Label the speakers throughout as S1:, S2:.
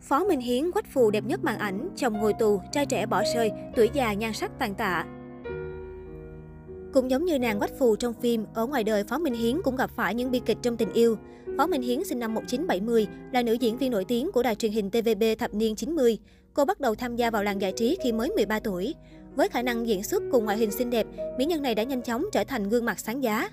S1: Phó Minh Hiến quách phù đẹp nhất màn ảnh, chồng ngồi tù, trai trẻ bỏ rơi, tuổi già nhan sắc tàn tạ. Cũng giống như nàng quách phù trong phim, ở ngoài đời Phó Minh Hiến cũng gặp phải những bi kịch trong tình yêu. Phó Minh Hiến sinh năm 1970, là nữ diễn viên nổi tiếng của đài truyền hình TVB thập niên 90. Cô bắt đầu tham gia vào làng giải trí khi mới 13 tuổi. Với khả năng diễn xuất cùng ngoại hình xinh đẹp, mỹ nhân này đã nhanh chóng trở thành gương mặt sáng giá.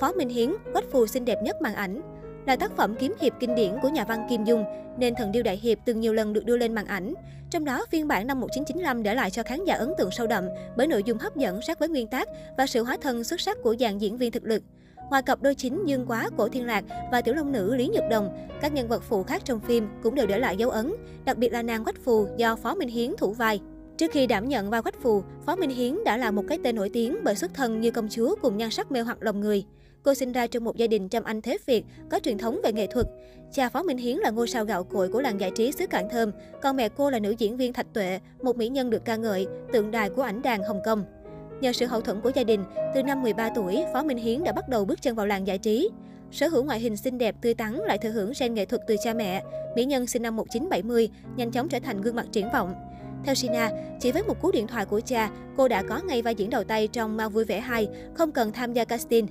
S1: Phó Minh Hiến, quách phù xinh đẹp nhất màn ảnh là tác phẩm kiếm hiệp kinh điển của nhà văn Kim Dung, nên Thần Điêu Đại Hiệp từng nhiều lần được đưa lên màn ảnh. Trong đó, phiên bản năm 1995 để lại cho khán giả ấn tượng sâu đậm bởi nội dung hấp dẫn sát với nguyên tác và sự hóa thân xuất sắc của dàn diễn viên thực lực. Ngoài cặp đôi chính Dương Quá, Cổ Thiên Lạc và tiểu long nữ Lý Nhược Đồng, các nhân vật phụ khác trong phim cũng đều để lại dấu ấn, đặc biệt là nàng Quách Phù do Phó Minh Hiến thủ vai. Trước khi đảm nhận vai Quách Phù, Phó Minh Hiến đã là một cái tên nổi tiếng bởi xuất thân như công chúa cùng nhan sắc mê hoặc lòng người. Cô sinh ra trong một gia đình trăm anh thế Việt, có truyền thống về nghệ thuật. Cha Phó Minh Hiến là ngôi sao gạo cội của làng giải trí xứ Cảng Thơm, còn mẹ cô là nữ diễn viên Thạch Tuệ, một mỹ nhân được ca ngợi, tượng đài của ảnh đàn Hồng Kông. Nhờ sự hậu thuẫn của gia đình, từ năm 13 tuổi, Phó Minh Hiến đã bắt đầu bước chân vào làng giải trí. Sở hữu ngoại hình xinh đẹp tươi tắn lại thừa hưởng gen nghệ thuật từ cha mẹ, mỹ nhân sinh năm 1970, nhanh chóng trở thành gương mặt triển vọng. Theo Sina, chỉ với một cú điện thoại của cha, cô đã có ngay vai diễn đầu tay trong Ma Vui Vẻ 2, không cần tham gia casting.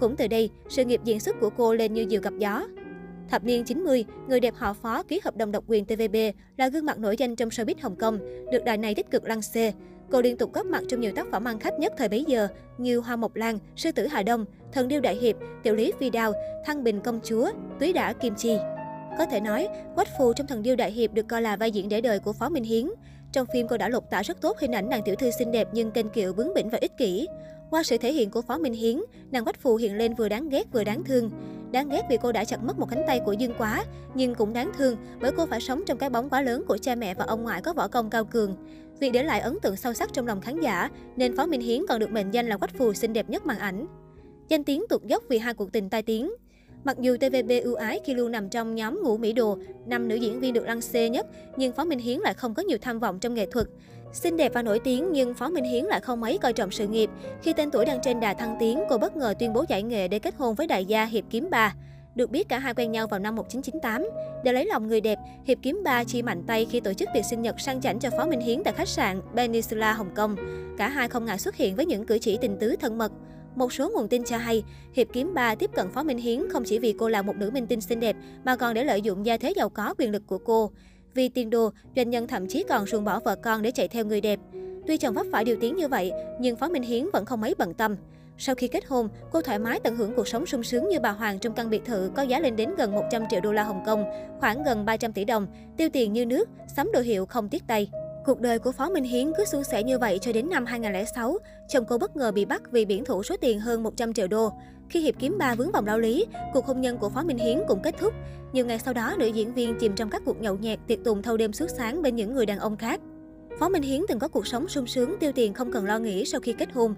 S1: Cũng từ đây, sự nghiệp diễn xuất của cô lên như diều gặp gió. Thập niên 90, người đẹp họ Phó ký hợp đồng độc quyền TVB là gương mặt nổi danh trong showbiz Hồng Kông, được đài này tích cực lăng xê. Cô liên tục góp mặt trong nhiều tác phẩm ăn khách nhất thời bấy giờ như Hoa Mộc Lan, Sư tử Hà Đông, Thần điêu đại hiệp, Tiểu lý phi đao, Thăng bình công chúa, Túy đả kim chi. Có thể nói, Quách Phù trong Thần điêu đại hiệp được coi là vai diễn để đời của Phó Minh Hiến. Trong phim cô đã lột tả rất tốt hình ảnh nàng tiểu thư xinh đẹp nhưng kênh kiệu bướng bỉnh và ích kỷ. Qua sự thể hiện của Phó Minh Hiến, nàng Quách Phù hiện lên vừa đáng ghét vừa đáng thương. Đáng ghét vì cô đã chặt mất một cánh tay của Dương Quá, nhưng cũng đáng thương bởi cô phải sống trong cái bóng quá lớn của cha mẹ và ông ngoại có võ công cao cường. Vì để lại ấn tượng sâu sắc trong lòng khán giả, nên Phó Minh Hiến còn được mệnh danh là Quách Phù xinh đẹp nhất màn ảnh. Danh tiếng tụt dốc vì hai cuộc tình tai tiếng. Mặc dù TVB ưu ái khi luôn nằm trong nhóm ngũ Mỹ Đồ, năm nữ diễn viên được lăng xê nhất, nhưng Phó Minh Hiến lại không có nhiều tham vọng trong nghệ thuật. Xinh đẹp và nổi tiếng nhưng Phó Minh Hiến lại không mấy coi trọng sự nghiệp. Khi tên tuổi đang trên đà thăng tiến, cô bất ngờ tuyên bố giải nghệ để kết hôn với đại gia Hiệp Kiếm Ba. Được biết cả hai quen nhau vào năm 1998. Để lấy lòng người đẹp, Hiệp Kiếm Ba chi mạnh tay khi tổ chức tiệc sinh nhật sang chảnh cho Phó Minh Hiến tại khách sạn Peninsula, Hồng Kông. Cả hai không ngại xuất hiện với những cử chỉ tình tứ thân mật. Một số nguồn tin cho hay, Hiệp Kiếm Ba tiếp cận Phó Minh Hiến không chỉ vì cô là một nữ minh tinh xinh đẹp, mà còn để lợi dụng gia thế giàu có quyền lực của cô. Vì tiền đồ, doanh nhân thậm chí còn ruồng bỏ vợ con để chạy theo người đẹp. Tuy chồng vấp phải điều tiếng như vậy, nhưng Phó Minh Hiến vẫn không mấy bận tâm. Sau khi kết hôn, cô thoải mái tận hưởng cuộc sống sung sướng như bà Hoàng trong căn biệt thự có giá lên đến gần 100 triệu đô la Hồng Kông, khoảng gần 300 tỷ đồng, tiêu tiền như nước, sắm đồ hiệu không tiếc tay. Cuộc đời của Phó Minh Hiến cứ suôn sẻ như vậy cho đến năm 2006, chồng cô bất ngờ bị bắt vì biển thủ số tiền hơn 100 triệu đô. Khi Hiệp Kiếm Ba vướng vòng lao lý, cuộc hôn nhân của Phó Minh Hiến cũng kết thúc. Nhiều ngày sau đó, nữ diễn viên chìm trong các cuộc nhậu nhẹt, tiệc tùng thâu đêm suốt sáng bên những người đàn ông khác. Phó Minh Hiến từng có cuộc sống sung sướng, tiêu tiền không cần lo nghĩ sau khi kết hôn.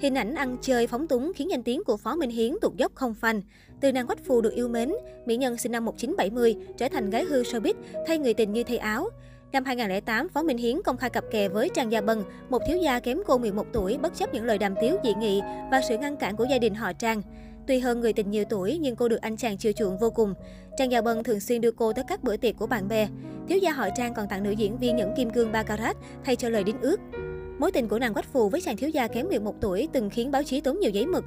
S1: Hình ảnh ăn chơi phóng túng khiến danh tiếng của Phó Minh Hiến tụt dốc không phanh. Từ nàng quách phù được yêu mến, mỹ nhân sinh năm 1970 trở thành gái hư showbiz, thay người tình như thay áo. Năm 2008, Phó Minh Hiến công khai cặp kè với Trang Gia Bân, một thiếu gia kém cô 11 tuổi bất chấp những lời đàm tiếu dị nghị và sự ngăn cản của gia đình họ Trang. Tuy hơn người tình nhiều tuổi nhưng cô được anh chàng chiều chuộng vô cùng. Trang Gia Bân thường xuyên đưa cô tới các bữa tiệc của bạn bè. Thiếu gia họ Trang còn tặng nữ diễn viên nhẫn kim cương 3 carat thay cho lời đính ước. Mối tình của nàng Quách Phù với chàng thiếu gia kém 11 tuổi từng khiến báo chí tốn nhiều giấy mực.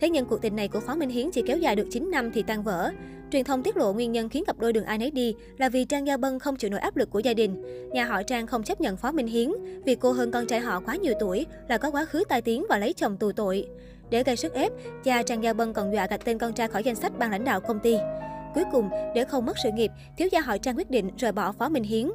S1: Thế nhưng cuộc tình này của Phó Minh Hiến chỉ kéo dài được 9 năm thì tan vỡ. Truyền thông tiết lộ nguyên nhân khiến cặp đôi đường ai nấy đi là vì Trang Gia Bân không chịu nổi áp lực của gia đình. Nhà họ Trang không chấp nhận Phó Minh Hiến vì cô hơn con trai họ quá nhiều tuổi, là có quá khứ tai tiếng và lấy chồng tù tội. Để gây sức ép, cha Trang Gia Bân còn dọa gạch tên con trai khỏi danh sách ban lãnh đạo công ty. Cuối cùng, để không mất sự nghiệp, thiếu gia họ Trang quyết định rời bỏ Phó Minh Hiến.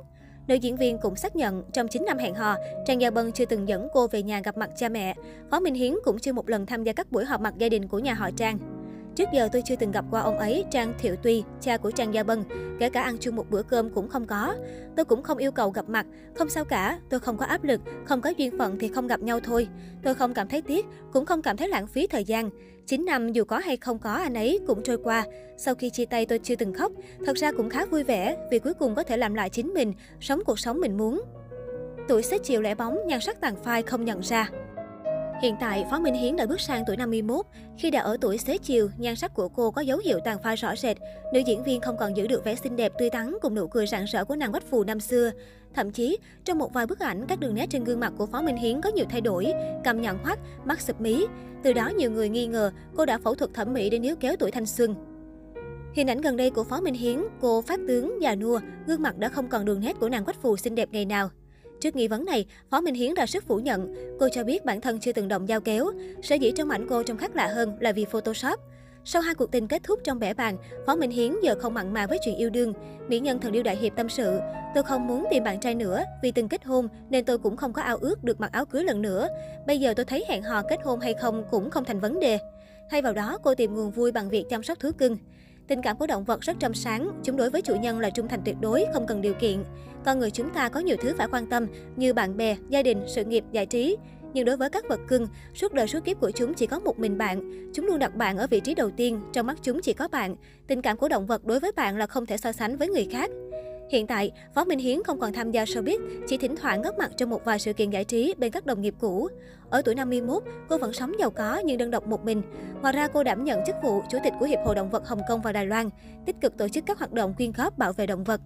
S1: Nữ diễn viên cũng xác nhận, trong 9 năm hẹn hò, Trang Gia Bân chưa từng dẫn cô về nhà gặp mặt cha mẹ. Phó Minh Hiến cũng chưa một lần tham gia các buổi họp mặt gia đình của nhà họ Trang. Trước giờ tôi chưa từng gặp qua ông ấy, Trang Thiệu Tuy, cha của Trang Gia Bân. Kể cả ăn chung một bữa cơm cũng không có. Tôi cũng không yêu cầu gặp mặt, không sao cả, tôi không có áp lực, không có duyên phận thì không gặp nhau thôi. Tôi không cảm thấy tiếc, cũng không cảm thấy lãng phí thời gian. 9 năm dù có hay không có anh ấy cũng trôi qua. Sau khi chia tay tôi chưa từng khóc, thật ra cũng khá vui vẻ vì cuối cùng có thể làm lại chính mình, sống cuộc sống mình muốn. Tuổi xế chiều lẻ bóng, nhan sắc tàn phai không nhận ra. Hiện tại, Phó Minh Hiến đã bước sang tuổi 51. Khi đã ở tuổi xế chiều, nhan sắc của cô có dấu hiệu tàn phai rõ rệt. Nữ diễn viên không còn giữ được vẻ xinh đẹp tươi tắn cùng nụ cười rạng rỡ của nàng quách phù năm xưa. Thậm chí, trong một vài bức ảnh, các đường nét trên gương mặt của Phó Minh Hiến có nhiều thay đổi, cằm nhọn hoắt, mắt sụp mí. Từ đó nhiều người nghi ngờ cô đã phẫu thuật thẩm mỹ để níu kéo tuổi thanh xuân. Hình ảnh gần đây của Phó Minh Hiến, cô phát tướng, già nua, gương mặt đã không còn đường nét của nàng quách phù xinh đẹp ngày nào. Trước nghi vấn này, Phó Minh Hiến ra sức phủ nhận. Cô cho biết bản thân chưa từng động dao kéo. Sở dĩ trong ảnh cô trông khác lạ hơn là vì Photoshop. Sau hai cuộc tình kết thúc trong bẻ bàn, Phó Minh Hiến giờ không mặn mà với chuyện yêu đương. Mỹ nhân thần điêu đại hiệp tâm sự, tôi không muốn tìm bạn trai nữa vì từng kết hôn nên tôi cũng không có ao ước được mặc áo cưới lần nữa. Bây giờ tôi thấy hẹn hò kết hôn hay không cũng không thành vấn đề. Thay vào đó, cô tìm nguồn vui bằng việc chăm sóc thú cưng. Tình cảm của động vật rất trong sáng, chúng đối với chủ nhân là trung thành tuyệt đối, không cần điều kiện. Con người chúng ta có nhiều thứ phải quan tâm như bạn bè, gia đình, sự nghiệp, giải trí. Nhưng đối với các vật cưng, suốt đời suốt kiếp của chúng chỉ có một mình bạn. Chúng luôn đặt bạn ở vị trí đầu tiên, trong mắt chúng chỉ có bạn. Tình cảm của động vật đối với bạn là không thể so sánh với người khác. Hiện tại, Phó Minh Hiến không còn tham gia showbiz, chỉ thỉnh thoảng góp mặt trong một vài sự kiện giải trí bên các đồng nghiệp cũ. Ở tuổi 51, cô vẫn sống giàu có nhưng đơn độc một mình. Ngoài ra, cô đảm nhận chức vụ Chủ tịch của Hiệp hội Động vật Hồng Kông và Đài Loan, tích cực tổ chức các hoạt động quyên góp bảo vệ động vật.